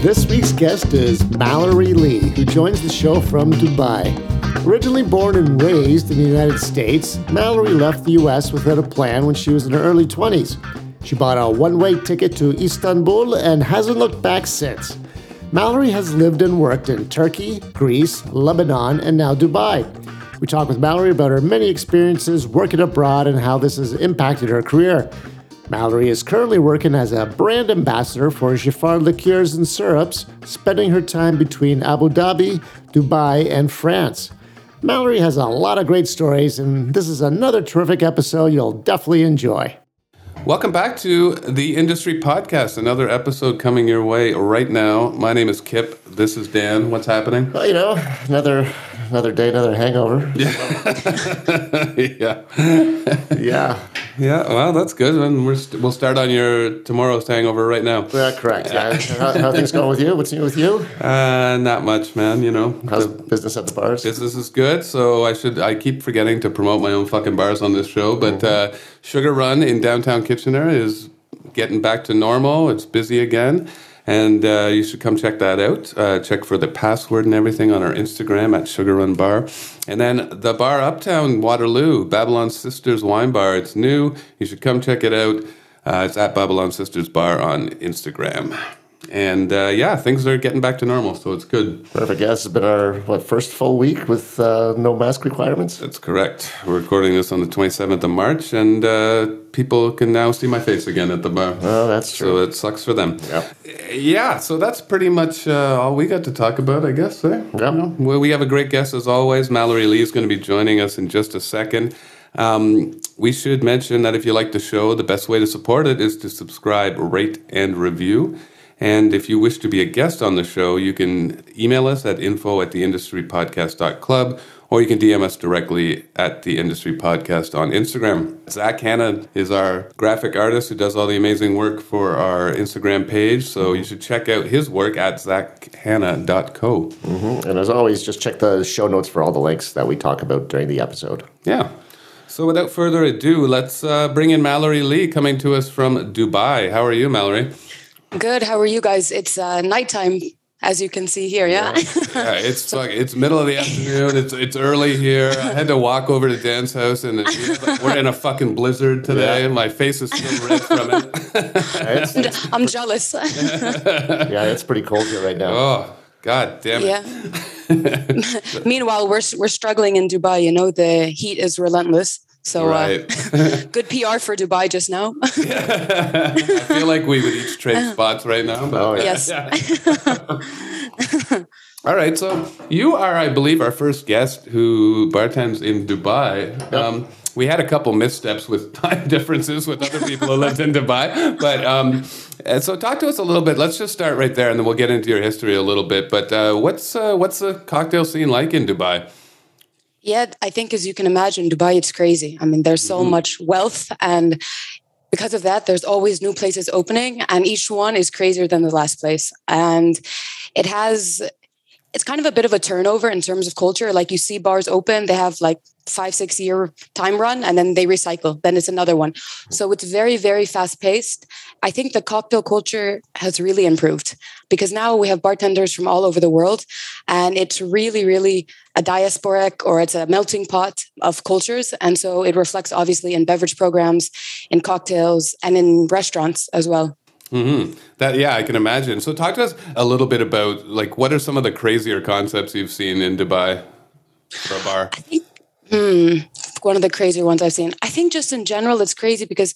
This week's guest is Mallory Lee, who joins the show from Dubai. Originally born and raised in the United States, Mallory left the US without a plan when she was in her early 20s. She bought a one way ticket to Istanbul and hasn't looked back since. Mallory has lived and worked in Turkey, Greece, Lebanon, and now Dubai. We talk with Mallory about her many experiences working abroad and how this has impacted her career. Mallory is currently working as a brand ambassador for Giffard liqueurs and syrups, spending her time between Abu Dhabi, Dubai, and France. Mallory has a lot of great stories, and this is another terrific episode you'll definitely enjoy. Welcome back to the Industry Podcast. Another episode coming your way right now. My name is Kip. This is Dan. What's happening? Well, you know, another another day, another hangover. yeah. yeah, Yeah, well, that's good. And we're st- we'll start on your tomorrow's hangover right now. yeah correct. Yeah. How, how things going with you? What's new with you? Uh, not much, man. You know, How's the business at the bars? business is good. So I should. I keep forgetting to promote my own fucking bars on this show. But uh, Sugar Run in downtown Kitchener is getting back to normal. It's busy again. And uh, you should come check that out. Uh, check for the password and everything on our Instagram at Sugar Run Bar. And then the bar uptown Waterloo, Babylon Sisters Wine Bar. It's new. You should come check it out. Uh, it's at Babylon Sisters Bar on Instagram. And uh, yeah, things are getting back to normal, so it's good. Perfect. Yeah, this has been our what first full week with uh, no mask requirements. That's correct. We're recording this on the 27th of March, and uh, people can now see my face again at the bar. Oh, that's true. So it sucks for them. Yep. Yeah, so that's pretty much uh, all we got to talk about, I guess. Eh? Yep. Well, we have a great guest as always. Mallory Lee is going to be joining us in just a second. Um, we should mention that if you like the show, the best way to support it is to subscribe, rate, and review. And if you wish to be a guest on the show, you can email us at info at theindustrypodcast.club or you can DM us directly at the Industry Podcast on Instagram. Zak Hannah is our graphic artist who does all the amazing work for our Instagram page. So you should check out his work at zakhannah.co. And as always, just check the show notes for all the links that we talk about during the episode. Yeah. So without further ado, let's uh, bring in Mallory Lee coming to us from Dubai. How are you, Mallory? Good. How are you guys? It's uh, nighttime, as you can see here. Yeah. Yeah, it's like it's middle of the afternoon. It's it's early here. I had to walk over to Dan's house, and it's, we're in a fucking blizzard today. Yeah. My face is still red from it. It's- it's- I'm jealous. yeah, it's pretty cold here right now. Oh God damn it! yeah. Meanwhile, we're we're struggling in Dubai. You know, the heat is relentless. So Right. uh, good PR for Dubai just now. I feel like we would each trade spots right now. But Oh, yeah. yes. All right, so you are, I believe, our first guest who bartends in Dubai. Um, we had a couple missteps with time differences with other people who lived in Dubai, but um, and so talk to us a little bit. Let's just start right there, and then we'll get into your history a little bit. But uh, what's uh, what's the cocktail scene like in Dubai? Yeah, I think as you can imagine, Dubai, it's crazy. I mean, there's so mm-hmm. much wealth and because of that, there's always new places opening and each one is crazier than the last place. And it has it's kind of a bit of a turnover in terms of culture. Like you see bars open, they have like five, six year time run and then they recycle. Then it's another one. So it's very, very fast paced. I think the cocktail culture has really improved because now we have bartenders from all over the world and it's really, really a diasporic or it's a melting pot of cultures. And so it reflects obviously in beverage programs, in cocktails, and in restaurants as well. hmm That yeah, I can imagine. So talk to us a little bit about like what are some of the crazier concepts you've seen in Dubai for a bar? I Hmm, one of the crazier ones I've seen. I think just in general, it's crazy because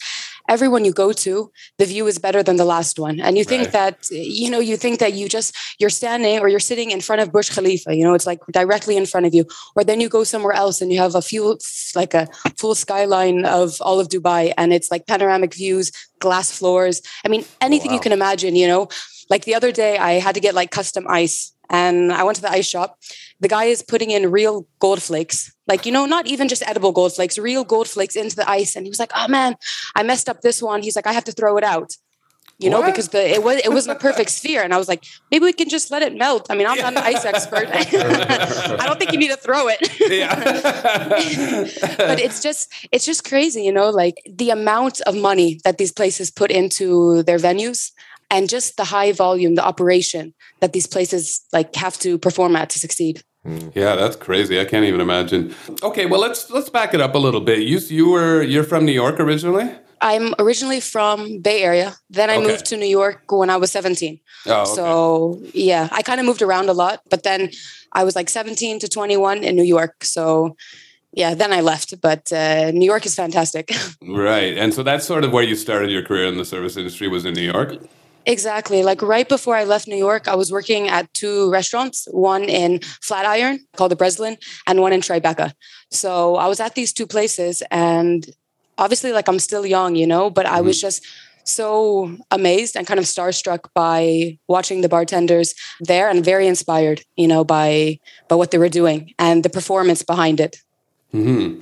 everyone you go to, the view is better than the last one. And you think Right. that, you know, you think that you just, you're standing or you're sitting in front of Burj Khalifa, you know, it's like directly in front of you. Or then you go somewhere else and you have a few, like a full skyline of all of Dubai and it's like panoramic views, glass floors. I mean, anything you wow. can imagine, you know. Like the other day, I had to get like custom ice and I went to the ice shop. The guy is putting in real gold flakes, like, you know, not even just edible gold flakes, real gold flakes into the ice. And he was like, oh man, I messed up this one. He's like, I have to throw it out. You know, What? because the it was it wasn't a perfect sphere, and I was like, maybe we can just let it melt. I mean, I'm not an ice expert. I don't think you need to throw it. but it's just it's just crazy, you know, like the amount of money that these places put into their venues and just the high volume, the operation that these places like have to perform at to succeed. Yeah, that's crazy. I can't even imagine. Okay, well let's let's back it up a little bit. You you were you're from New York originally? I'm originally from Bay Area. Then I Okay. moved to New York when I was 17. Oh, okay. So yeah, I kind of moved around a lot, but then I was like 17 to 21 in New York. So yeah, then I left. But uh, New York is fantastic. right. And so that's sort of where you started your career in the service industry was in New York. Exactly. Like right before I left New York, I was working at two restaurants, one in Flatiron called the Breslin, and one in Tribeca. So I was at these two places, and obviously, like I'm still young, you know, but I was just so amazed and kind of starstruck by watching the bartenders there and very inspired you know by by what they were doing and the performance behind it hmm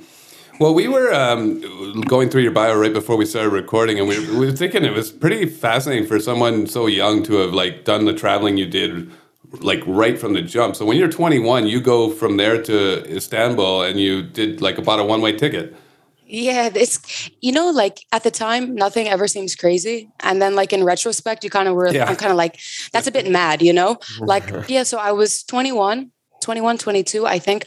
Well, we were um, going through your bio right before we started recording, and we were, we were thinking it was pretty fascinating for someone so young to have like done the traveling you did, like right from the jump. So when you're 21, you go from there to Istanbul, and you did like about a one way ticket. yeah it's you know like at the time nothing ever seems crazy and then like in retrospect you kind of were Yeah. i'm kind of like that's a bit mad you know like yeah so i was 21 21 22 i think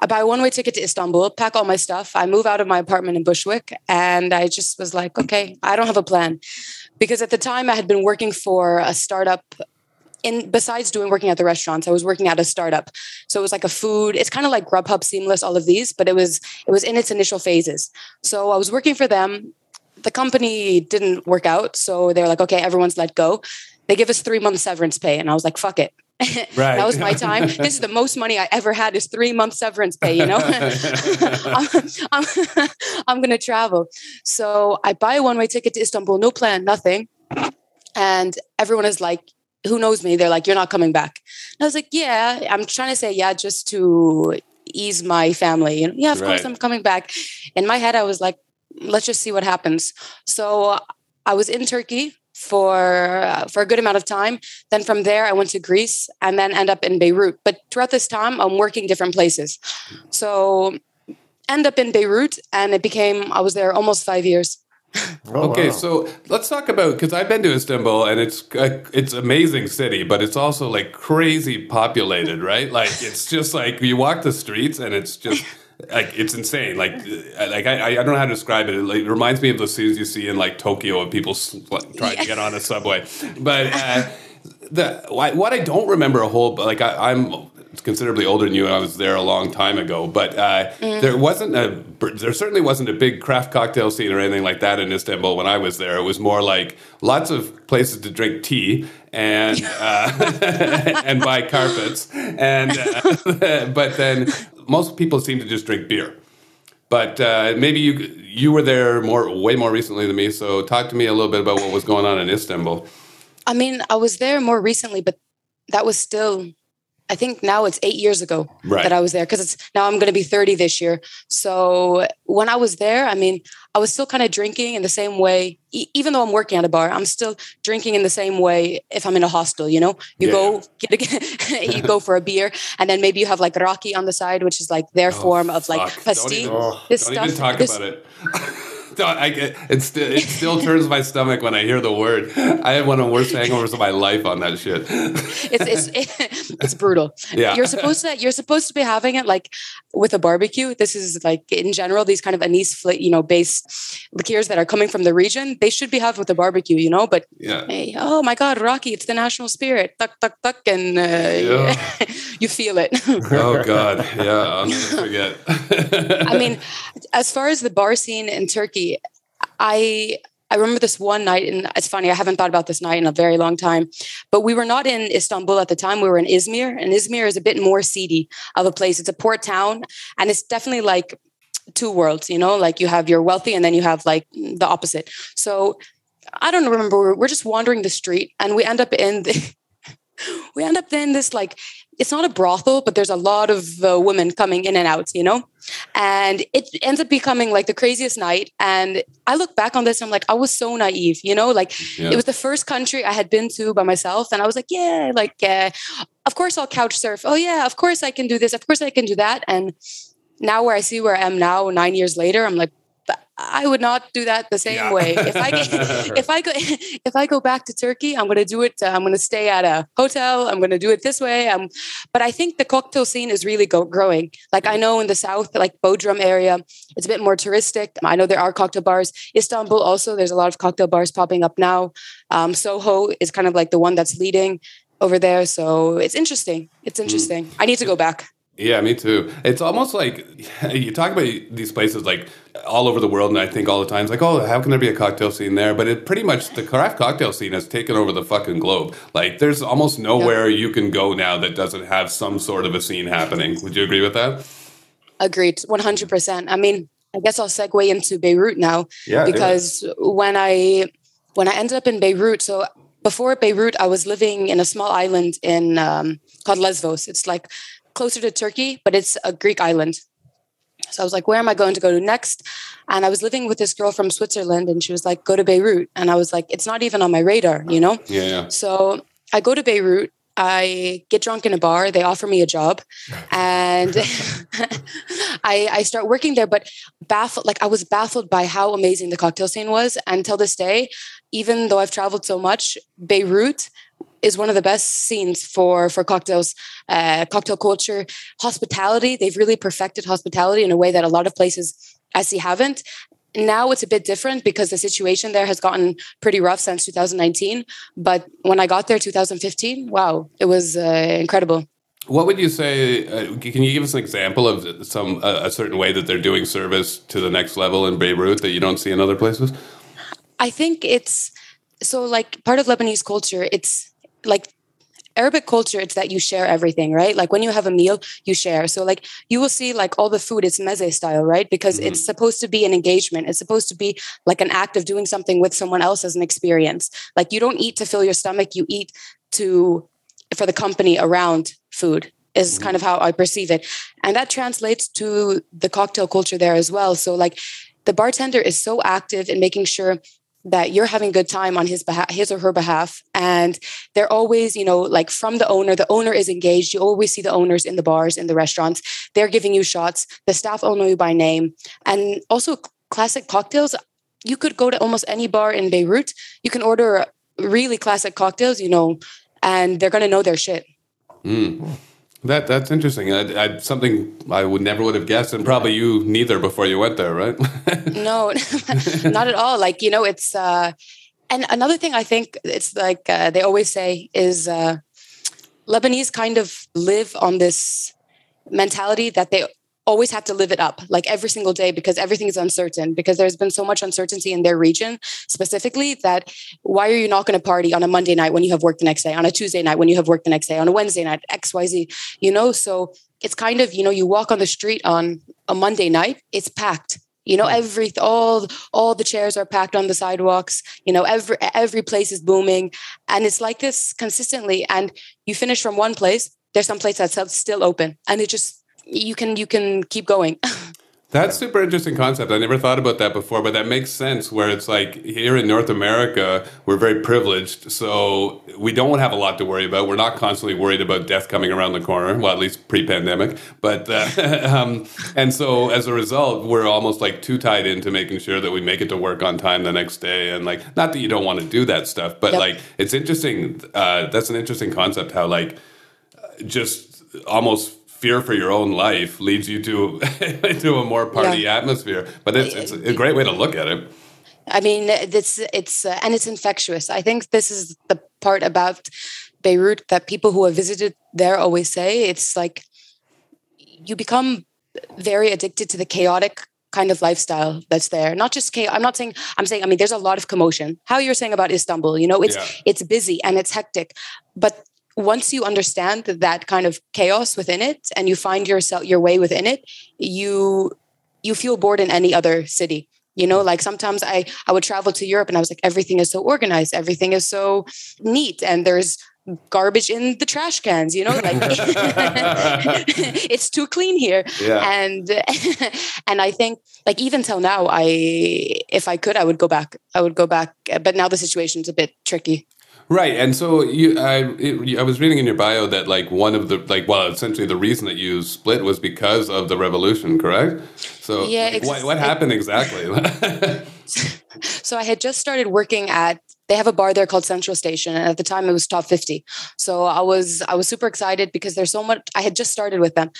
I buy a one way ticket to Istanbul, pack all my stuff. I move out of my apartment in Bushwick, and I just was like, okay, I don't have a plan. Because at the time, I had been working for a startup. In besides doing working at the restaurants, I was working at a startup. So it was like a food. It's kind of like Grubhub, Seamless, all of these, but it was it was in its initial phases. So I was working for them. The company didn't work out, so they're like, okay, everyone's let go. They give us three months severance pay, and I was like, fuck it. Right. that was my time. This is the most money I ever had is three months severance pay, you know? I'm, I'm, I'm going to travel. So I buy a one way ticket to Istanbul, no plan, nothing. And everyone is like, who knows me? They're like, you're not coming back. And I was like, yeah, I'm trying to say, yeah, just to ease my family. You know, yeah, of course I'm coming back. In my head, I was like, let's just see what happens. So I was in Turkey for uh, for a good amount of time. Then from there, I went to Greece and then end up in Beirut. But throughout this time, I'm working different places. So end up in Beirut, and it became I was there almost five years. Oh, okay, wow. so let's talk about because I've been to Istanbul and it's uh, it's amazing city, but it's also like crazy populated, right? Like it's just like you walk the streets and it's just like it's insane. Like uh, like I, I don't know how to describe it. It, like, reminds me of the scenes you see in like Tokyo of people sl- trying to get on a subway. But uh, the what I don't remember a whole But like I, I'm considerably older than you and I was there a long time ago but uh, there wasn't a there certainly wasn't a big craft cocktail scene or anything like that in Istanbul when I was there it was more like lots of places to drink tea and uh, and buy carpets and uh, but then most people seem to just drink beer but uh, maybe you you were there more way more recently than me so talk to me a little bit about what was going on in Istanbul I mean, I was there more recently, but that was still. I think now it's eight years ago Right. that I was there because it's now I'm going to be 30 this year. So when I was there, I mean, I was still kind of drinking in the same way, e- even though I'm working at a bar, I'm still drinking in the same way if I'm in a hostel, you know, you Yeah. go get a, you go for a beer and then maybe you have like raki on the side, which is like their oh, form of like Oh, fuck. Don't even- Oh. This Don't stuff, even talk this- about it. Don't- I, get- it, still, it still turns my stomach when I hear the word. I had one of the worst hangovers of my life on that shit. it's it's it's brutal. Yeah. You're supposed to you're supposed to be having it like with a barbecue. This is like in general these kind of anise you know based liqueurs that are coming from the region. They should be had with a barbecue, you know. But Yeah. hey, oh my God, raki! It's the national spirit. Tuck tuck tuck, and uh, Yeah. you feel it. Oh God. Yeah. I'm gonna forget. I mean, as far as the bar scene in Turkey, I I remember this one night, and it's funny, I haven't thought about this night in a very long time. But we were not in Istanbul at the time; we were in Izmir, and Izmir is a bit more seedy of a place. It's a port town, and it's definitely like two worlds. You know, like you have your wealthy, and then you have like the opposite. So I don't remember. We're, we're just wandering the street, and we end up in the. We end up in this like it's not a brothel, but there's a lot of uh, women coming in and out, you know? And it ends up becoming like the craziest night. And I look back on this and I'm like, I was so naive, you know? Like Yeah. it was the first country I had been to by myself. And I was like, yeah, like, uh, of course I'll couch surf. Oh, yeah, of course I can do this. Of course I can do that. And now where I see where I am now, nine years later, I'm like, I would not do that the same yeah. way. If I if I go if I go back to Turkey, I'm going to do it. Uh, I'm going to stay at a hotel. I'm going to do it this way. Um, but I think the cocktail scene is really go- growing. Like I know in the south, like Bodrum area, it's a bit more touristic. I know there are cocktail bars. Istanbul also, there's a lot of cocktail bars popping up now. Um, Soho is kind of like the one that's leading over there. So it's interesting. It's mm. interesting. Mm. I need to go back. Yeah, me too. It's almost like you talk about these places like all over the world, and I think all the time, it's like, oh, how can there be a cocktail scene there? But it pretty much the craft cocktail scene has taken over the fucking globe. Like, there's almost nowhere yep. you can go now that doesn't have some sort of a scene happening. Would you agree with that? Agreed, one hundred percent. I mean, I guess I'll segue into Beirut now, yeah, because when I when I ended up in Beirut, so before Beirut, I was living in a small island in um, called Lesvos. It's like closer to Turkey, but it's a Greek island. So I was like, where am I going to go to next? And I was living with this girl from Switzerland, and she was like, go to Beirut. And I was like, it's not even on my radar, you know? Yeah. yeah. So I go to Beirut. I get drunk in a bar. They offer me a job, and I, I start working there. But baffled, like I was baffled by how amazing the cocktail scene was. Until this day, even though I've traveled so much, Beirut is one of the best scenes for for cocktails, uh, cocktail culture, hospitality. They've really perfected hospitality in a way that a lot of places I see haven't. Now it's a bit different because the situation there has gotten pretty rough since 2019. But when I got there, 2015, wow, it was uh, incredible. What would you say? Uh, can you give us an example of some uh, a certain way that they're doing service to the next level in Beirut that you don't see in other places? I think it's so like part of Lebanese culture. It's like Arabic culture, it's that you share everything, right? Like when you have a meal, you share. So like you will see like all the food, it's meze style, right? Because mm-hmm. it's supposed to be an engagement. It's supposed to be like an act of doing something with someone else as an experience. Like you don't eat to fill your stomach, you eat to for the company around food is mm-hmm. kind of how I perceive it. And that translates to the cocktail culture there as well. So like the bartender is so active in making sure that you're having good time on his behalf his or her behalf and they're always you know like from the owner the owner is engaged you always see the owners in the bars in the restaurants they're giving you shots the staff all know you by name and also classic cocktails you could go to almost any bar in beirut you can order really classic cocktails you know and they're going to know their shit mm. That that's interesting. I, I, something I would never would have guessed, and probably you neither before you went there, right? no, not at all. Like you know, it's uh, and another thing I think it's like uh, they always say is uh, Lebanese kind of live on this mentality that they always have to live it up like every single day because everything is uncertain because there's been so much uncertainty in their region specifically that why are you not going to party on a monday night when you have work the next day on a tuesday night when you have work the next day on a wednesday night xyz you know? So it's kind of you know you walk on the street on a monday night it's packed you know? Every all all the chairs are packed on the sidewalks you know? Every every place is booming and it's like this consistently and you finish from one place there's some place that's still open and it just you can you can keep going. That's super interesting concept. I never thought about that before, but that makes sense. Where it's like here in North America, we're very privileged, so we don't have a lot to worry about. We're not constantly worried about death coming around the corner. Well, at least pre-pandemic. But uh, um, and so as a result, we're almost like too tied into making sure that we make it to work on time the next day. And like, not that you don't want to do that stuff, but yep. like, it's interesting. Uh, that's an interesting concept. How like just almost fear for your own life leads you to to a more party yeah. atmosphere. But it's it's a great way to look at it. I mean, it's it's uh, and it's infectious. I think this is the part about Beirut that people who have visited there always say. It's like you become very addicted to the chaotic kind of lifestyle that's there. Not just chaos. I'm not saying. I'm saying. I mean, there's a lot of commotion. How you're saying about Istanbul, you know, it's yeah. it's busy and it's hectic, but once you understand that kind of chaos within it and you find yourself your way within it you you feel bored in any other city. You know like sometimes i i would travel to europe and i was like everything is so organized. Everything is so neat and there's garbage in the trash cans you know like it's too clean here. Yeah. and and i think like even till now i if i could i would go back i would go back but now the situation's a bit tricky Right, and so you, I, it, I was reading in your bio that like one of the like, well, essentially the reason that you split was because of the revolution, correct? So Yeah, like, what, what happened exactly? So I had just started working at they have a bar there called Central Station and at the time it was top 50. So I was I was super excited because there's so much I had just started with them.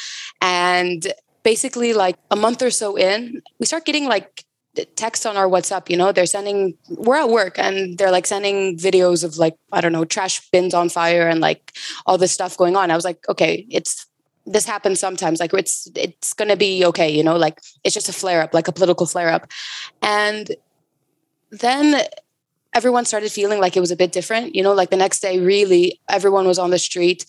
And basically like a month or so in, we start getting like text on our WhatsApp, you know, they're sending we're at work and they're like sending videos of like I don't know, trash bins on fire and like all this stuff going on. I was like, okay, it's this happens sometimes like it's it's going to be okay, you know, like it's just a flare up, like a political flare up. And then everyone started feeling like it was a bit different. You know, like the next day, really, everyone was on the street,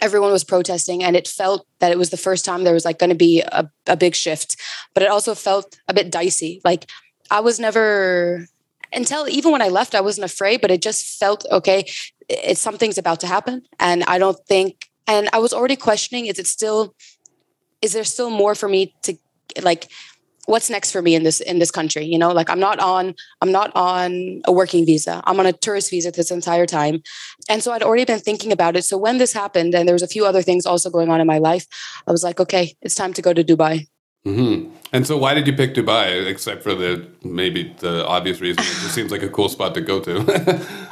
everyone was protesting, and it felt that it was the first time there was like going to be a, a big shift. But it also felt a bit dicey. Like I was never until even when I left, I wasn't afraid, but it just felt okay. It's something's about to happen, and I don't think. And I was already questioning: Is it still? Is there still more for me to like? What's next for me in this in this country you know? Like i'm not on i'm not on a working visa. I'm on a tourist visa this entire time. And so i'd already been thinking about it. So when this happened and there was a few other things also going on in my life i was like okay it's time to go to dubai. Hmm And so, why did you pick Dubai? Except for the maybe the obvious reason, it just seems like a cool spot to go to.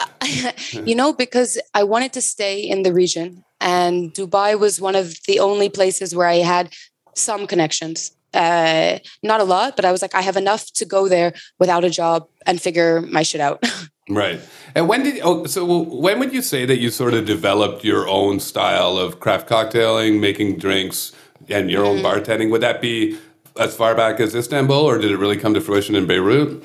you know because i wanted to stay in the region and dubai was one of the only places where i had some connections uh, not a lot, but I was like, I have enough to go there without a job and figure my shit out. right. And when did oh so when would you say that you sort of developed your own style of craft cocktailing, making drinks, and your own bartending? Would that be as far back as Istanbul, or did it really come to fruition in Beirut?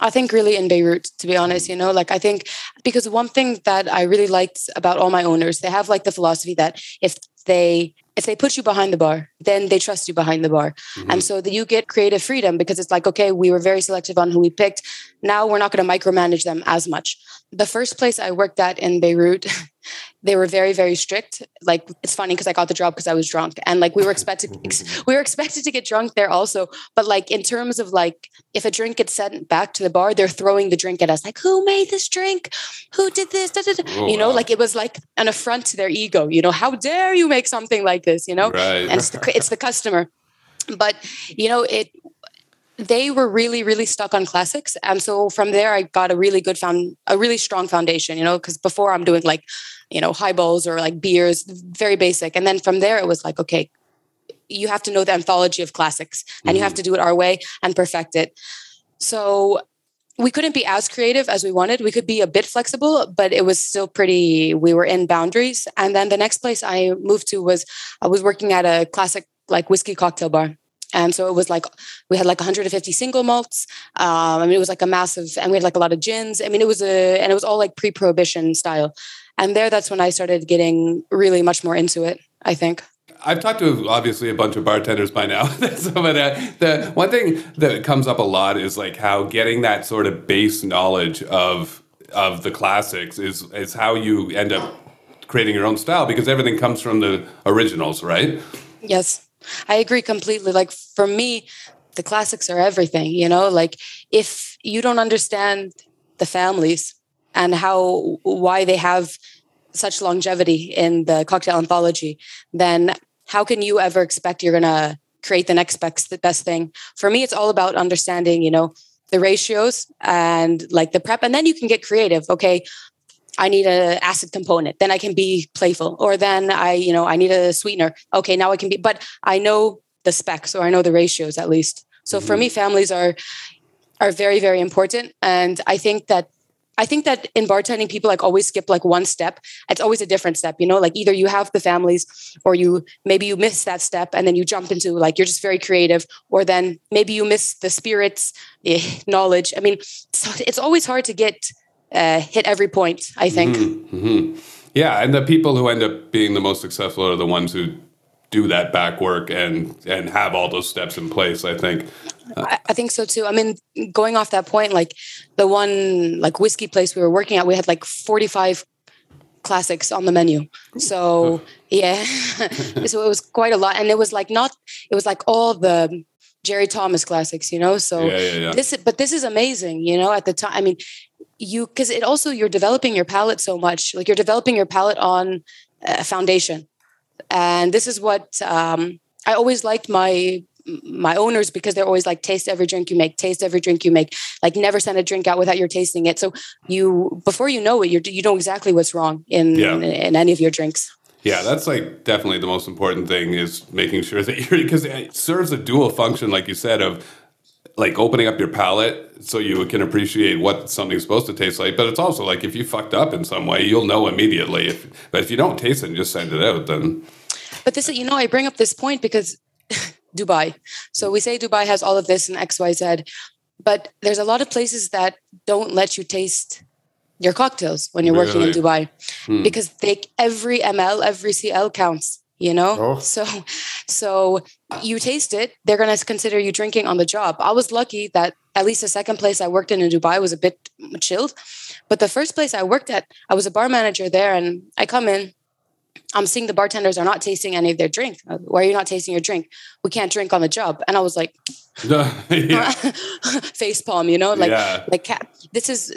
I think really in Beirut, to be honest, you know, like I think because one thing that I really liked about all my owners, they have like the philosophy that if they if they put you behind the bar, then they trust you behind the bar. Mm-hmm. And so that you get creative freedom because it's like, okay, we were very selective on who we picked. Now we're not going to micromanage them as much. The first place I worked at in Beirut, they were very, very strict. Like it's funny because I got the job because I was drunk. And like we were expected ex- we were expected to get drunk there also. But like in terms of like if a drink gets sent back to the bar, they're throwing the drink at us. Like, who made this drink? Who did this? Da, da, da. Oh, you know, wow. like it was like an affront to their ego. You know, how dare you make something like this? You know, Right. and it's the, it's the customer. But you know, it they were really really stuck on classics. And so from there i got a really good found a really strong foundation you know because before i'm doing like you know highballs or like beers very basic. And then from there it was like okay you have to know the anthology of classics and you have mm-hmm. to do it our way and perfect it. So we couldn't be as creative as we wanted. We could be a bit flexible but it was still pretty we were in boundaries. And then the next place i moved to was i was working at a classic like whiskey cocktail bar and so it was like we had like 150 single malts. Um, I mean, it was like a massive, and we had like a lot of gins. I mean, it was a, and it was all like pre-prohibition style. And there, that's when I started getting really much more into it. I think. I've talked to obviously a bunch of bartenders by now. so, but uh, the one thing that comes up a lot is like how getting that sort of base knowledge of of the classics is is how you end up creating your own style because everything comes from the originals, right? Yes, I agree completely. Like for me, the classics are everything. You know, like if you don't understand the families and how why they have such longevity in the cocktail anthology, then how can you ever expect you're gonna create the next best the best thing? For me, it's all about understanding. You know, the ratios and like the prep, and then you can get creative. Okay. I need a acid component. Then I can be playful. Or then I, you know, I need a sweetener. Okay, now I can be, but I know the specs or I know the ratios at least. So for me, families are are very, very important. And I think that I think that in bartending, people like always skip like one step. It's always a different step, you know, like either you have the families or you maybe you miss that step and then you jump into like you're just very creative, or then maybe you miss the spirits eh, knowledge. I mean, so it's always hard to get uh, hit every point, I think. hmm Yeah, and the people who end up being the most successful are the ones who do that back work and and have all those steps in place. I think. I, I think so too. I mean, going off that point, like the one like whiskey place we were working at, we had like 45 classics on the menu. So yeah. so it was quite a lot. And it was like not it was like all the Jerry Thomas classics, you know. So Yeah, yeah, yeah. this but this is amazing, you know, at the time. I mean, you because it also you're developing your palate so much like you're developing your palate on a foundation. And this is what um, i always liked my my owners because they're always like taste every drink you make taste every drink you make. Like never send a drink out without you're tasting it. So you before you know it you're, you know exactly what's wrong in, Yeah. in in any of your drinks. Yeah, that's like definitely the most important thing is making sure that you're because it serves a dual function, like you said, of like opening up your palate so you can appreciate what something's supposed to taste like. But it's also like if you fucked up in some way, you'll know immediately. If but if you don't taste it and just send it out, then But this, you know, I bring up this point because Dubai. So we say Dubai has all of this and X, Y, Z, but there's a lot of places that don't let you taste your cocktails when you're working in Dubai Hmm. because they every ml, every cl counts. You know, Oh. so so you taste it, they're gonna consider you drinking on the job. I was lucky that at least the second place I worked in in Dubai was a bit chilled, but the first place I worked at, I was a bar manager there, and I come in, I'm seeing the bartenders are not tasting any of their drink. Uh, Why are you not tasting your drink? We can't drink on the job. And I was like, face palm, you know, like, yeah, like this is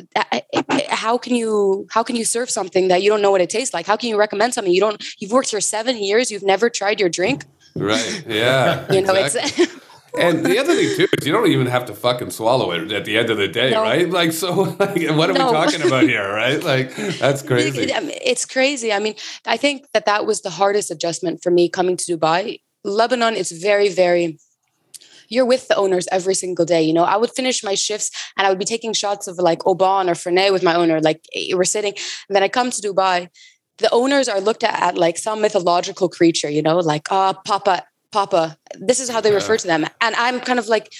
how can you how can you serve something that you don't know what it tastes like? How can you recommend something you don't? You've worked here seven years, you've never tried your drink. right, yeah. You know, exactly. it's And the other thing too is you don't even have to fucking swallow it at the end of the day, No. right? Like, so like, what are No. we talking about here, right? Like, that's crazy. It- it- It's crazy. I mean, I think that that was the hardest adjustment for me coming to Dubai. Lebanon is very, very. You're with the owners every single day. You know, I would finish my shifts and I would be taking shots of like Oban or Fernet with my owner. Like eh, we're sitting, and then I come to Dubai. The owners are looked at at like some mythological creature. You know, like ah, Papa, Papa. This is how they refer to them, and I'm kind of like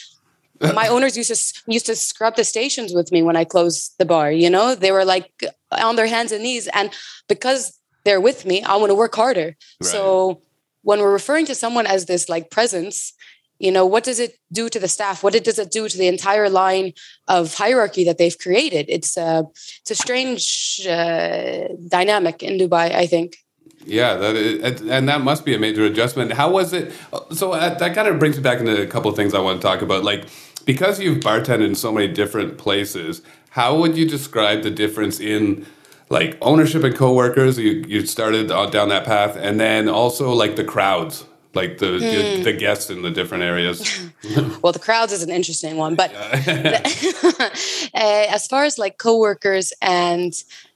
my owners used to used to scrub the stations with me when I closed the bar. You know, they were like on their hands and knees, and because they're with me, I want to work harder. So when we're referring to someone as this like presence, you know, what does it do to the staff? What it does it do to the entire line of hierarchy that they've created? It's a it's a strange uh, dynamic in Dubai, I think. Yeah, that is, and that must be a major adjustment. How was it? So uh, that kind of brings me back into a couple of things I want to talk about. Like, because you've bartended in so many different places, how would you describe the difference in like ownership and coworkers? You you started down that path, and then also like the crowds, like the the, the guests in the different areas. Well, the crowds is an interesting one, but uh, as far as like coworkers and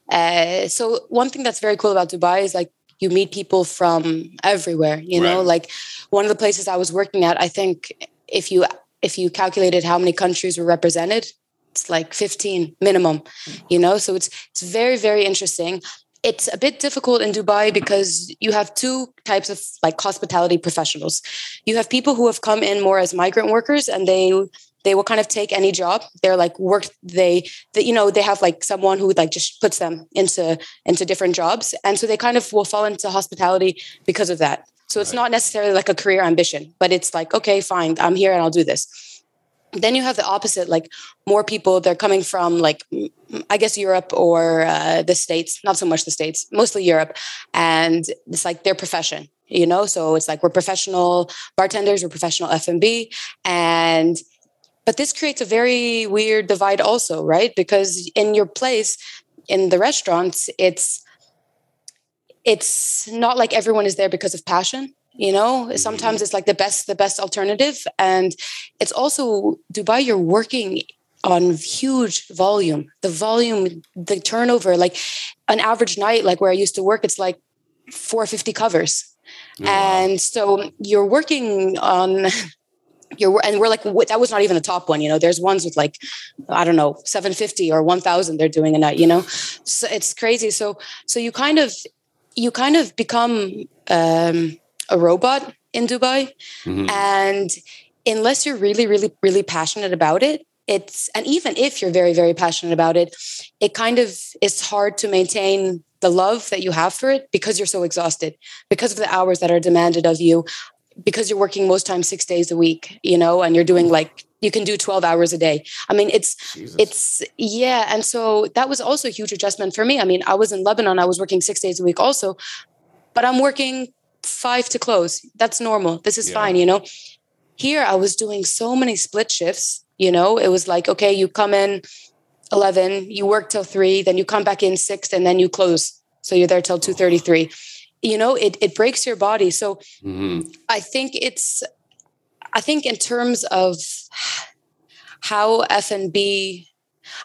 uh, so one thing that's very cool about Dubai is like you meet people from everywhere. You know, like one of the places I was working at, I think if you if you calculated how many countries were represented, it's like 15 minimum. You know, so it's it's very very interesting. It's a bit difficult in Dubai because you have two types of like hospitality professionals. You have people who have come in more as migrant workers and they they will kind of take any job. They're like work they that you know they have like someone who like just puts them into into different jobs and so they kind of will fall into hospitality because of that. So it's Right. not necessarily like a career ambition, but it's like okay, fine, I'm here and I'll do this. Then you have the opposite, like more people. They're coming from like I guess Europe or uh, the states, not so much the states, mostly Europe, and it's like their profession, you know. So it's like we're professional bartenders, we're professional F and B, and but this creates a very weird divide also, right? Because in your place, in the restaurants, it's it's not like everyone is there because of passion you know? Sometimes it's like the best the best alternative. And it's also dubai you're working on huge volume. The volume the turnover like an average night like where i used to work it's like 450 covers. Oh, and so you're working on you're and we're like that was not even the top one you know? There's ones with like i don't know 750 or 1000 they're doing a night you know? So it's crazy. So so you kind of you kind of become um, a robot in dubai. Mhm. and unless you're really really really passionate about it it's and even if you're very very passionate about it it kind of is hard to maintain the love that you have for it because you're so exhausted because of the hours that are demanded of you because you're working most times six days a week you know and you're doing like you can do 12 hours a day i mean it's Jesus. it's yeah and so that was also a huge adjustment for me i mean i was in lebanon i was working six days a week also but i'm working five to close that's normal this is Yeah. fine you know here i was doing so many split shifts you know it was like okay you come in 11, you work till 3, then you come back in 6 and then you close. So you're there till 2:33. You know, it it breaks your body. So hmm I think it's I think in terms of how F&B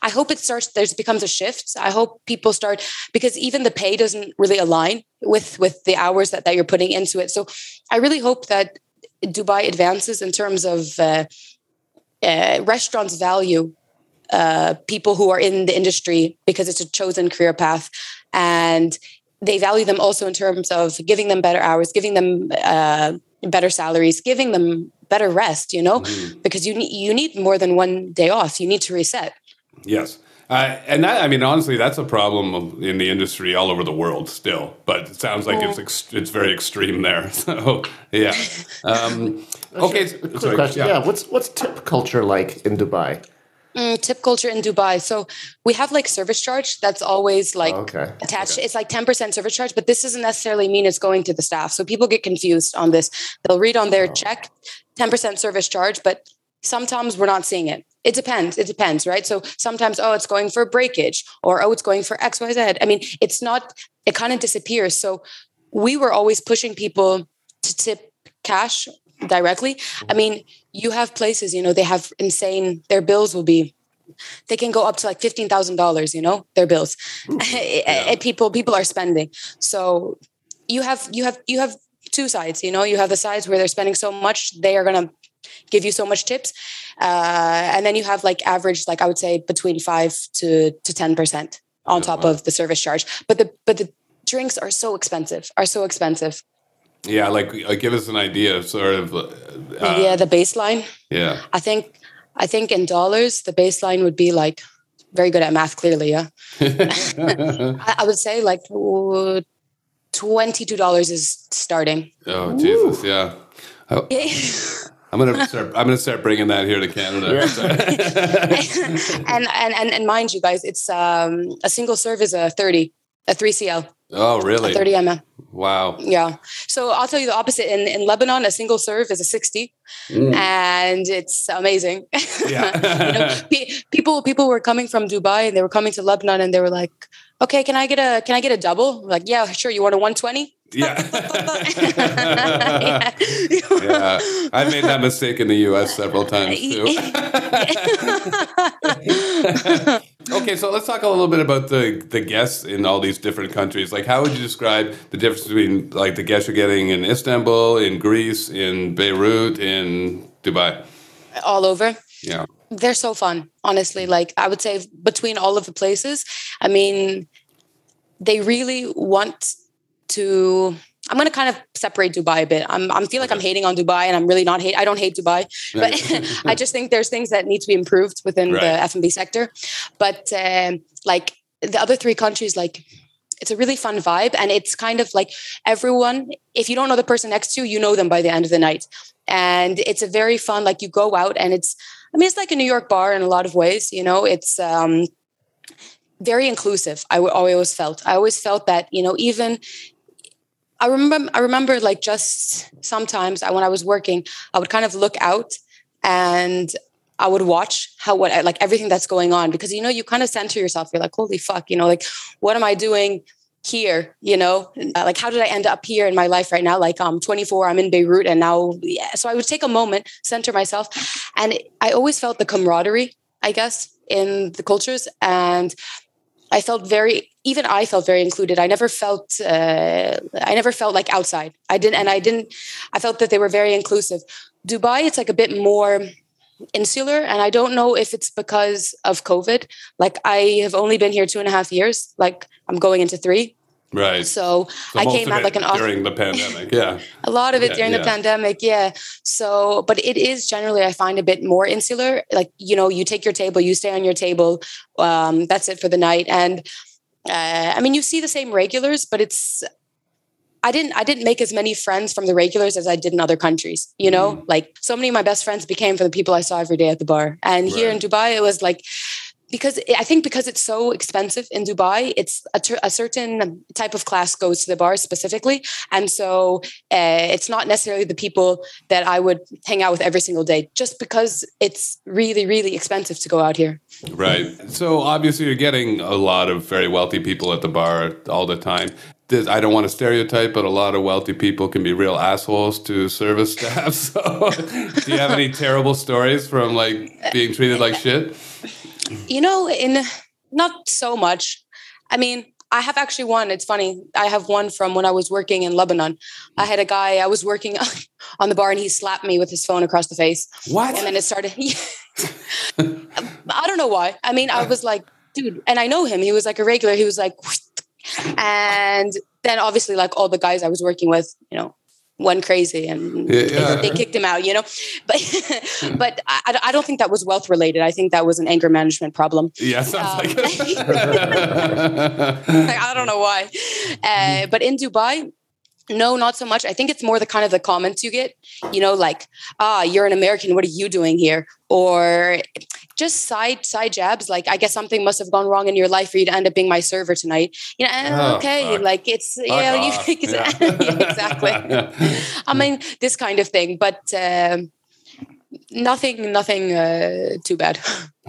I hope it starts there's becomes a shift. I hope people start because even the pay doesn't really align with with the hours that, that you're putting into it. So I really hope that Dubai advances in terms of uh, uh, restaurants value uh, people who are in the industry because it's a chosen career path and they value them also in terms of giving them better hours giving them uh, better salaries giving them better rest you know Mhm. because you need you need more than one day off you need to reset Yes. Uh, and that, I mean, honestly, that's a problem of- in the industry all over the world still. But it sounds like it's ex- it's very extreme there. So, yeah. Um, okay. A quick sorry, question. Yeah. what's what's tip culture like in Dubai? Mm, tip culture in dubai. So we have like service charge that's always like Oh, okay. attached. It's like 10% service charge but this doesn't necessarily mean it's going to the staff. So people get confused on this. They'll read on their Oh. check 10% service charge but sometimes we're not seeing it. It depends. It depends right? So sometimes oh it's going for breakage or oh it's going for xyz i mean it's not it kind of disappears. So we were always pushing people to tip cash directly. I mean you have places you know they have insane their bills will be they can go up to like fifteen thousand dollars. You know their bills, and eh, eh, eh, people people are spending. So you have you have you have two sides. You know you have the sides where they're spending so much they are gonna give you so much tips, uh, and then you have like average like I would say between five to to ten percent on Yeah, top wow. of the service charge. But the but the drinks are so expensive. Are so expensive. Yeah, like uh, give us an idea of sort of. Uh, yeah, the baseline. Yeah. I think I think in dollars the baseline would be like very good at math. Clearly, yeah. I, I would say like uh, twenty-two dollars is starting. oh Jesus! Yeah. Oh, I'm gonna start. I'm gonna start bringing that here to Canada. and, and and and mind you, guys, it's um a single serve is a thirty, a three CL, oh, a really? thirty ml. Wow. Yeah. So I'll tell you the opposite. In, in Lebanon, a single serve is a 60 mm. and it's amazing. Yeah. you know, pe- people, people were coming from Dubai and they were coming to Lebanon and they were like, okay, can I get a, can I get a double? Like, yeah, sure. You want a 120? Yeah. yeah. yeah. I made that mistake in the US several times too. okay, so let's talk a little bit about the the guests in all these different countries. Like how would you describe the difference between like the guests you're getting in Istanbul, in Greece, in Beirut, in Dubai? All over. Yeah. They're so fun, honestly. Like I would say between all of the places, I mean, they really want to i'm going to kind of separate dubai a bit. I'm i feel like i'm hating on dubai and i'm really not hate i don't hate dubai but i just think there's things that need to be improved within Right. the f&b sector. But um, like the other three countries like it's a really fun vibe and it's kind of like everyone if you don't know the person next to you you know them by the end of the night. And it's a very fun like you go out and it's i mean it's like a new york bar in a lot of ways you know? It's um very inclusive i always felt. I always felt that you know even i remember i remember like just sometimes I, when i was working i would kind of look out and I would watch how what like everything that's going on because you know you kind of center yourself. You're like, holy fuck, you know, like what am I doing here? You know, Uh, like how did I end up here in my life right now? Like I'm 24, I'm in Beirut, and now yeah. So I would take a moment, center myself, and I always felt the camaraderie, I guess, in the cultures, and I felt very. Even I felt very included. I never felt. Uh, I never felt like outside. I didn't, and I didn't. I felt that they were very inclusive. Dubai, it's like a bit more insular and i don't know if it's because of covid like i have only been here two and a half years like i'm going into three Right. so, So i came out like an off during the pandemic. Yeah. a lot of it Yeah, during the pandemic yeah so but it is generally i find a bit more insular like you know you take your table you stay on your table um, that's it for the night and uh, i mean you see the same regulars but it's I didn't I didn't make as many friends from the regulars as I did in other countries. You know, like so many of my best friends became from the people I saw every day at the bar. And here in Dubai, it was like because I think because it's so expensive in Dubai, it's a, ter- a, certain type of class goes to the bar specifically, and so uh, it's not necessarily the people that I would hang out with every single day, just because it's really, really expensive to go out here. Right. So obviously, you're getting a lot of very wealthy people at the bar all the time. I don't want to stereotype, but a lot of wealthy people can be real assholes to service staff. So, do you have any terrible stories from like being treated like shit? You know, in not so much. I mean, I have actually one. It's funny. I have one from when I was working in Lebanon. I had a guy. I was working on the bar, and he slapped me with his phone across the face. What? And then it started. I don't know why. I mean, I was like, dude, and I know him. He was like a regular. He was like, and then obviously, like all the guys I was working with, you know, went crazy and yeah. they, they, kicked him out, you know. But but I, I, don't think that was wealth related. I think that was an anger management problem. Yeah, sounds um, like it. I don't know why. Uh, but in Dubai, no, not so much. I think it's more the kind of the comments you get, you know, like, ah, you're an American. What are you doing here? Or just side side jabs. Like, I guess something must have gone wrong in your life for you to end up being my server tonight. You know, oh, okay, fuck. like it's fuck yeah, you, exactly. Yeah. exactly. I mean, this kind of thing, but. Um, nothing nothing uh, too bad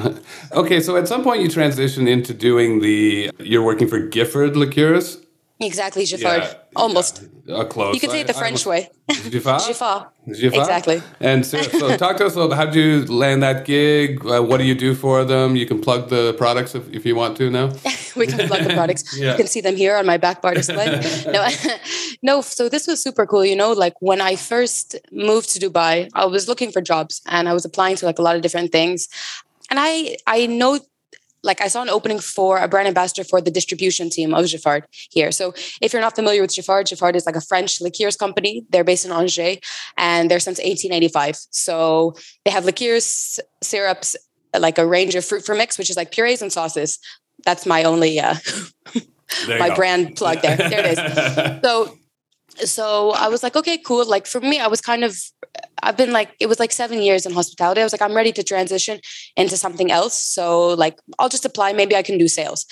okay so at some point you transition into doing the you're working for gifford liqueurs Exactly, Giffard. Yeah, Almost. Yeah. close. You can say it the French way. Giffard? Giffard. Exactly. And so, so talk to us a about how did you land that gig? Uh, what do you do for them? You can plug the products if, if you want to now. we can plug the products. yeah. You can see them here on my back bar display. no, no, so this was super cool. You know, like when I first moved to Dubai, I was looking for jobs and I was applying to like a lot of different things. And I I know like I saw an opening for a brand ambassador for the distribution team of Giffard here. So if you're not familiar with Giffard, Giffard is like a French liqueurs company. They're based in Angers and they're since 1885. So they have liqueurs, syrups, like a range of fruit for mix, which is like purees and sauces. That's my only uh, my brand plug there. There it is. So so I was like, okay, cool. Like for me, I was kind of, I've been like, it was like seven years in hospitality. I was like, I'm ready to transition into something else. So like, I'll just apply. Maybe I can do sales.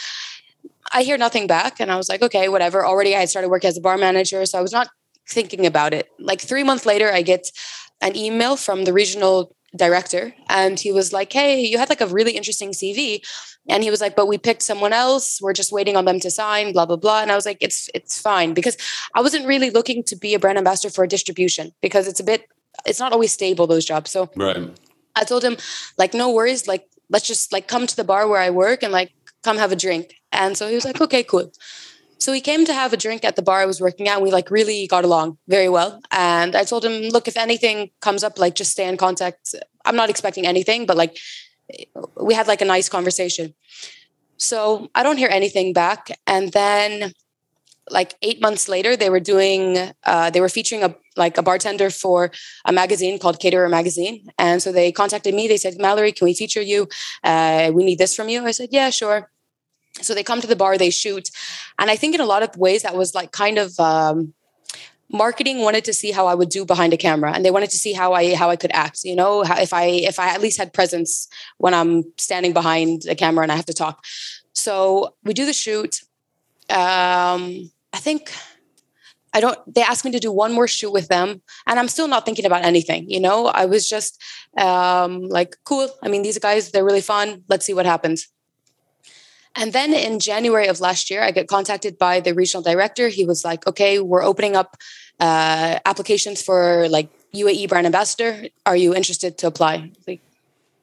I hear nothing back. And I was like, okay, whatever. Already I had started working as a bar manager. So I was not thinking about it. Like three months later, I get an email from the regional director and he was like hey you had like a really interesting cv and he was like but we picked someone else. We're just waiting on them to sign blah blah blah. And i was like it's it's fine because i wasn't really looking to be a brand ambassador for a distribution because it's a bit it's not always stable those jobs. So right. I told him like no worries. Like let's just like come to the bar where i work and like come have a drink. And so he was like okay cool so he came to have a drink at the bar I was working at. And we like really got along very well. And I told him, look, if anything comes up, like just stay in contact. I'm not expecting anything, but like we had like a nice conversation. So I don't hear anything back. And then like eight months later, they were doing, uh, they were featuring a like a bartender for a magazine called Caterer Magazine. And so they contacted me. They said, Mallory, can we feature you? Uh, we need this from you. I said, yeah, sure so they come to the bar they shoot and i think in a lot of ways that was like kind of um, marketing wanted to see how i would do behind a camera and they wanted to see how i how i could act you know if i if i at least had presence when i'm standing behind a camera and i have to talk so we do the shoot um i think I don't, they asked me to do one more shoot with them. And I'm still not thinking about anything, you know? I was just um, like, cool. I mean, these guys, they're really fun. Let's see what happens. And then in January of last year, I get contacted by the regional director. He was like, okay, we're opening up uh, applications for like UAE brand ambassador. Are you interested to apply? Like,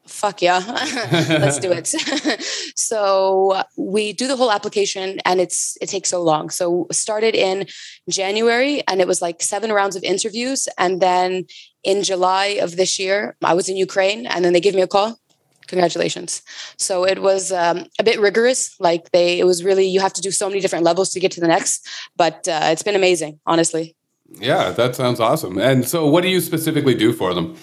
fuck yeah, let's do it. so we do the whole application and it's it takes so long. So started in January and it was like seven rounds of interviews. And then in July of this year, I was in Ukraine and then they gave me a call congratulations. So it was um, a bit rigorous like they it was really you have to do so many different levels to get to the next but uh, it's been amazing honestly. Yeah that sounds awesome. And so what do you specifically do for them?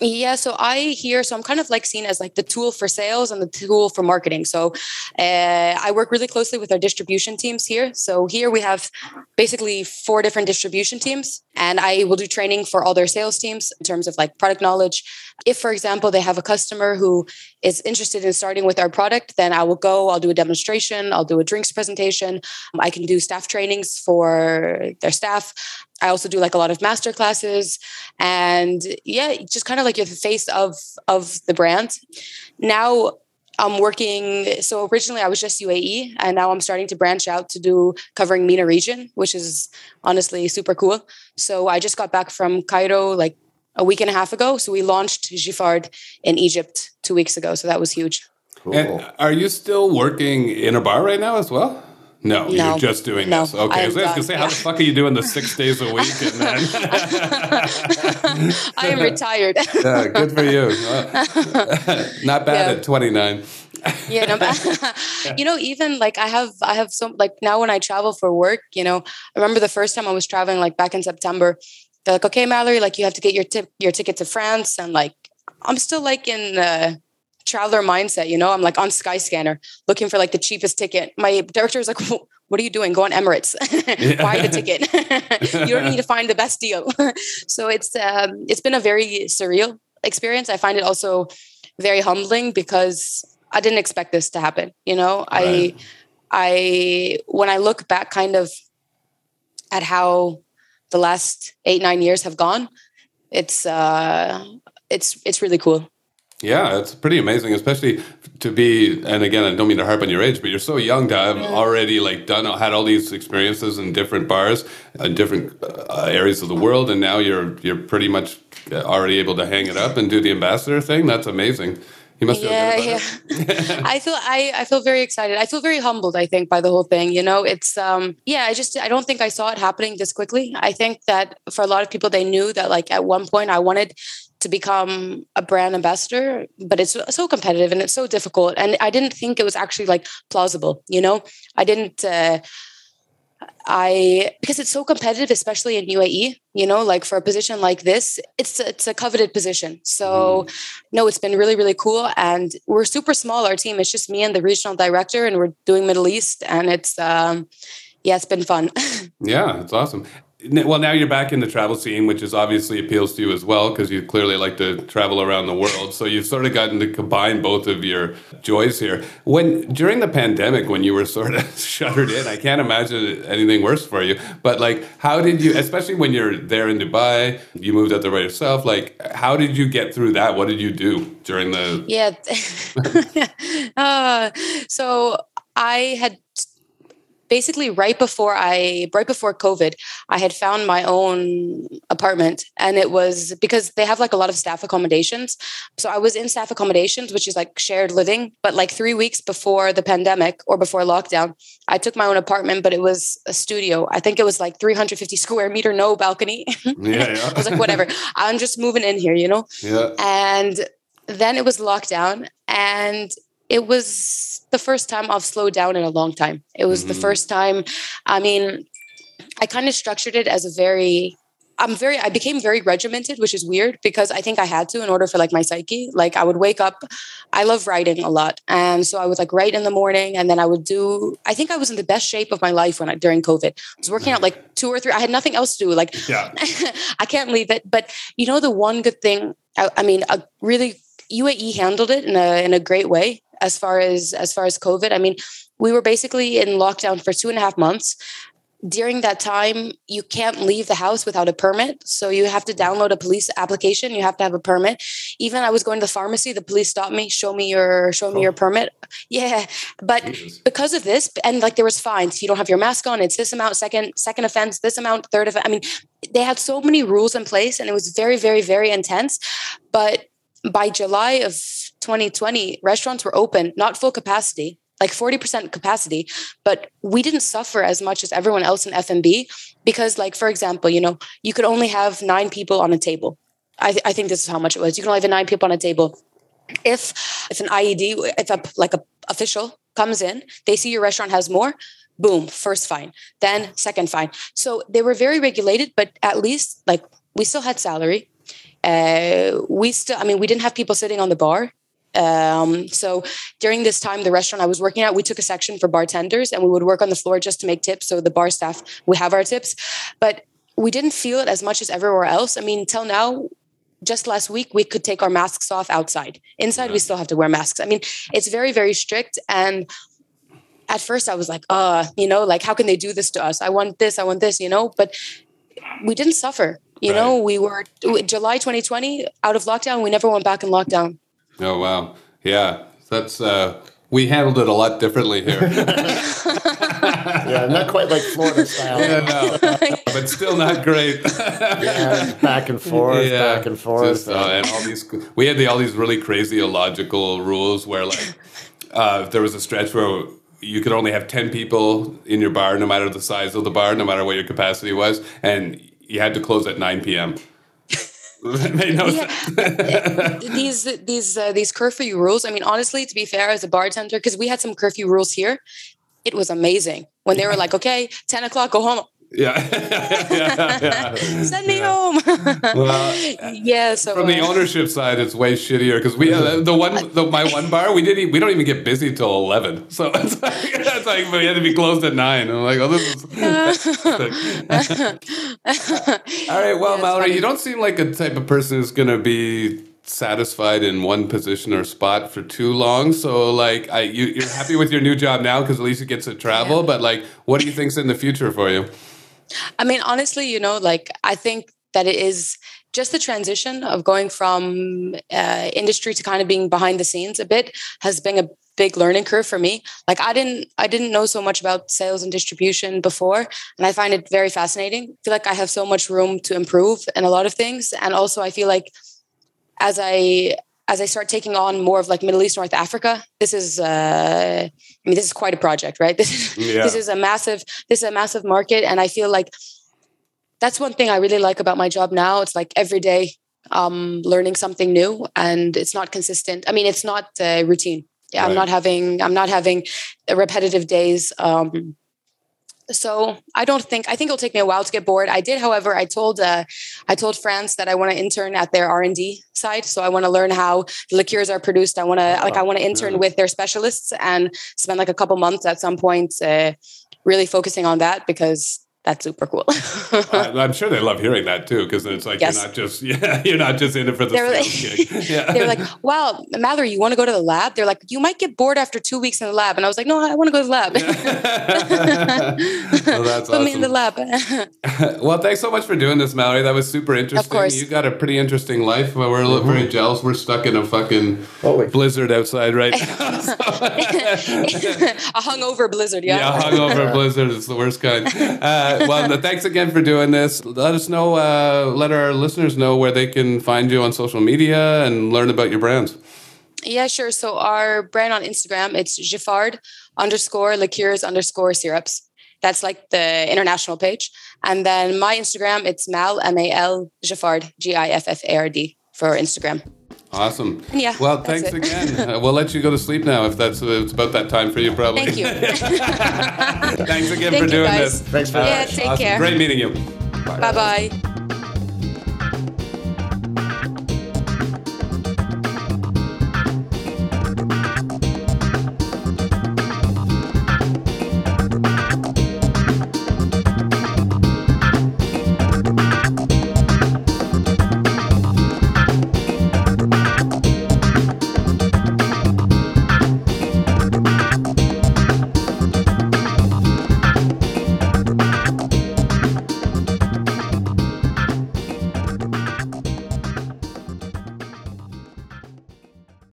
Yeah, so I hear, so I'm kind of like seen as like the tool for sales and the tool for marketing. So uh, I work really closely with our distribution teams here. So here we have basically four different distribution teams and I will do training for all their sales teams in terms of like product knowledge. If, for example, they have a customer who is interested in starting with our product, then I will go, I'll do a demonstration, I'll do a drinks presentation. I can do staff trainings for their staff. I also do like a lot of master classes and yeah, just kind of like you're the face of of the brand. Now I'm working. So originally I was just UAE, and now I'm starting to branch out to do covering MENA region, which is honestly super cool. So I just got back from Cairo like a week and a half ago. So we launched Giffard in Egypt two weeks ago. So that was huge. Cool. And are you still working in a bar right now as well? No, no, you're just doing no, this. Okay, I was going to say, how the fuck are you doing the six days a week? And then I am retired. yeah, good for you. Not bad yeah. at 29. yeah, no, you know, even like I have, I have some like now when I travel for work, you know, I remember the first time I was traveling, like back in September, they're like, okay, Mallory, like you have to get your tip, your ticket to France, and like I'm still like in. Uh, traveler mindset, you know, I'm like on Skyscanner looking for like the cheapest ticket. My director was like, what are you doing? Go on Emirates, buy the ticket. you don't need to find the best deal. so it's, um, it's been a very surreal experience. I find it also very humbling because I didn't expect this to happen. You know, right. I, I, when I look back kind of at how the last eight, nine years have gone, it's, uh, it's, it's really cool. Yeah, it's pretty amazing, especially to be. And again, I don't mean to harp on your age, but you're so young to have already like done had all these experiences in different bars in different uh, areas of the world, and now you're you're pretty much already able to hang it up and do the ambassador thing. That's amazing. You must yeah, yeah. I feel I, I feel very excited. I feel very humbled. I think by the whole thing. You know, it's um yeah. I just I don't think I saw it happening this quickly. I think that for a lot of people, they knew that like at one point I wanted to become a brand ambassador but it's so competitive and it's so difficult. And i didn't think it was actually like plausible you know? I didn't uh, i because it's so competitive especially in uae you know? Like for a position like this it's it's a coveted position. So mm. no it's been really really cool. And we're super small our team. It's just me and the regional director and we're doing middle east and it's um yeah it's been fun. Yeah it's awesome well now you're back in the travel scene which is obviously appeals to you as well because you clearly like to travel around the world. So you've sort of gotten to combine both of your joys here. When during the pandemic when you were sort of shuttered in i can't imagine anything worse for you. But like how did you especially when you're there in dubai you moved out there by yourself like how did you get through that? What did you do during the yeah. Uh, so i had basically right before I right before COVID, I had found my own apartment and it was because they have like a lot of staff accommodations. So I was in staff accommodations, which is like shared living, but like 3 weeks before the pandemic or before lockdown, I took my own apartment, but it was a studio. I think it was like 350 square meter, no balcony. Yeah, yeah. I was like, whatever. I'm just moving in here, you know? Yeah. And then it was lockdown and it was the first time I've slowed down in a long time. It was mm-hmm. the first time. I mean, I kind of structured it as a very I'm very I became very regimented, which is weird because I think I had to in order for like my psyche. Like I would wake up, I love writing a lot. And so I would like write in the morning and then I would do I think I was in the best shape of my life when I during COVID. I was working out like two or three. I had nothing else to do. Like yeah. I can't leave it. But you know the one good thing, I, I mean, a really UAE handled it in a in a great way as far as as far as COVID. I mean, we were basically in lockdown for two and a half months. During that time, you can't leave the house without a permit. So you have to download a police application. You have to have a permit. Even I was going to the pharmacy, the police stopped me, show me your show me your permit. Yeah. But Jesus. because of this, and like there was fines. You don't have your mask on, it's this amount, second, second offense, this amount, third offense. I mean, they had so many rules in place and it was very, very, very intense. But by July of 2020, restaurants were open, not full capacity, like 40% capacity, but we didn't suffer as much as everyone else in F&B because like, for example, you know, you could only have nine people on a table. I, th- I think this is how much it was. You can only have nine people on a table. If if an IED, if a like a official comes in, they see your restaurant has more, boom, first fine, then second fine. So they were very regulated, but at least like we still had salary. Uh, we still, I mean, we didn't have people sitting on the bar. Um, so during this time, the restaurant I was working at, we took a section for bartenders and we would work on the floor just to make tips. So the bar staff, we have our tips. But we didn't feel it as much as everywhere else. I mean, till now, just last week we could take our masks off outside. Inside, we still have to wear masks. I mean, it's very very strict and. At first, I was like, uh, you know, like, how can they do this to us? I want this, I want this, you know, but we didn't suffer. You Right. know, we were July 2020 out of lockdown. We never went back in lockdown. Oh wow, yeah, that's uh, we handled it a lot differently here. Yeah, not quite like Florida style. Yeah, no, but still not great. Yeah, back and forth, back and forth. Just, uh, and all these, we had the, all these really crazy illogical rules where like uh, there was a stretch where you could only have ten people in your bar, no matter the size of the bar, no matter what your capacity was, and you had to close at nine p.m. It made no Yeah. sense. these these uh, these curfew rules. I mean, honestly, to be fair, as a bartender, because we had some curfew rules here, it was amazing when they were like, "Okay, ten o'clock, go home. Yeah, yeah, yeah. Send me home." Well, yeah. So From the uh, ownership side, it's way shittier because we uh, the one the, my one bar we didn't we don't even get busy till eleven, so it's like, it's like we had to be closed at nine. I'm like, oh, this is. All right, well, Yeah, Mallory, funny. you don't seem like a type of person who's gonna be satisfied in one position or spot for too long. So, like, I you, you're happy with your new job now because at least you get to travel. But like, what do you think's in the future for you? I mean, honestly, you know, like I think that it is just the transition of going from uh, industry to kind of being behind the scenes a bit has been a big learning curve for me. Like I didn't, I didn't know so much about sales and distribution before, and I find it very fascinating. I feel like I have so much room to improve in a lot of things, and also I feel like as I as I start taking on more of like Middle East, North Africa, this is, uh, I mean, this is quite a project, right? This is Yeah. this is a massive this is a massive market and i feel like that's one thing i really like about my job now it's like every day um learning something new and it's not consistent i mean it's not uh, routine yeah i'm not having i'm not having repetitive days um so i don't think i think it'll take me a while to get bored. I did however i told uh, i told france that i want to intern at their r&d side so i want to learn how the liqueurs are produced. I want to like i want to intern yeah. with their specialists and spend like a couple months at some point uh, really focusing on that because that's super cool I, I'm sure they love hearing that too, because it's like Yes. you're not just yeah, you're not just in it for the They were sales like- gig. Yeah. they were like wow mallory you want to go to the lab they're like you might get bored after two weeks in the lab and i was like no i want to go to the lab well, that's put me in the lab well, thanks so much for doing this, Mallory. That was super interesting. Of course. You got a pretty interesting life. Well, We're a little very jealous. We're stuck in a fucking Holy. blizzard outside right now. a hungover blizzard yeah, Yeah, hungover blizzard is the worst kind. Uh, well, thanks again for doing this. Let us know, uh, let our listeners know where they can find you on social media and learn about your brands. Yeah, sure. So our brand on Instagram, it's Giffard underscore liqueurs underscore syrups. That's like the international page. And then my Instagram, it's Mal, M A L Giffard, G I F F A R D for Instagram. Awesome. Yeah, Well, thanks it. again. Uh, we'll let you go to sleep now if that's uh, it's about that time for you, probably. Thank you. thanks again Thank for you, doing guys. this. Thanks for Yeah, take care. Great meeting you. bye bye.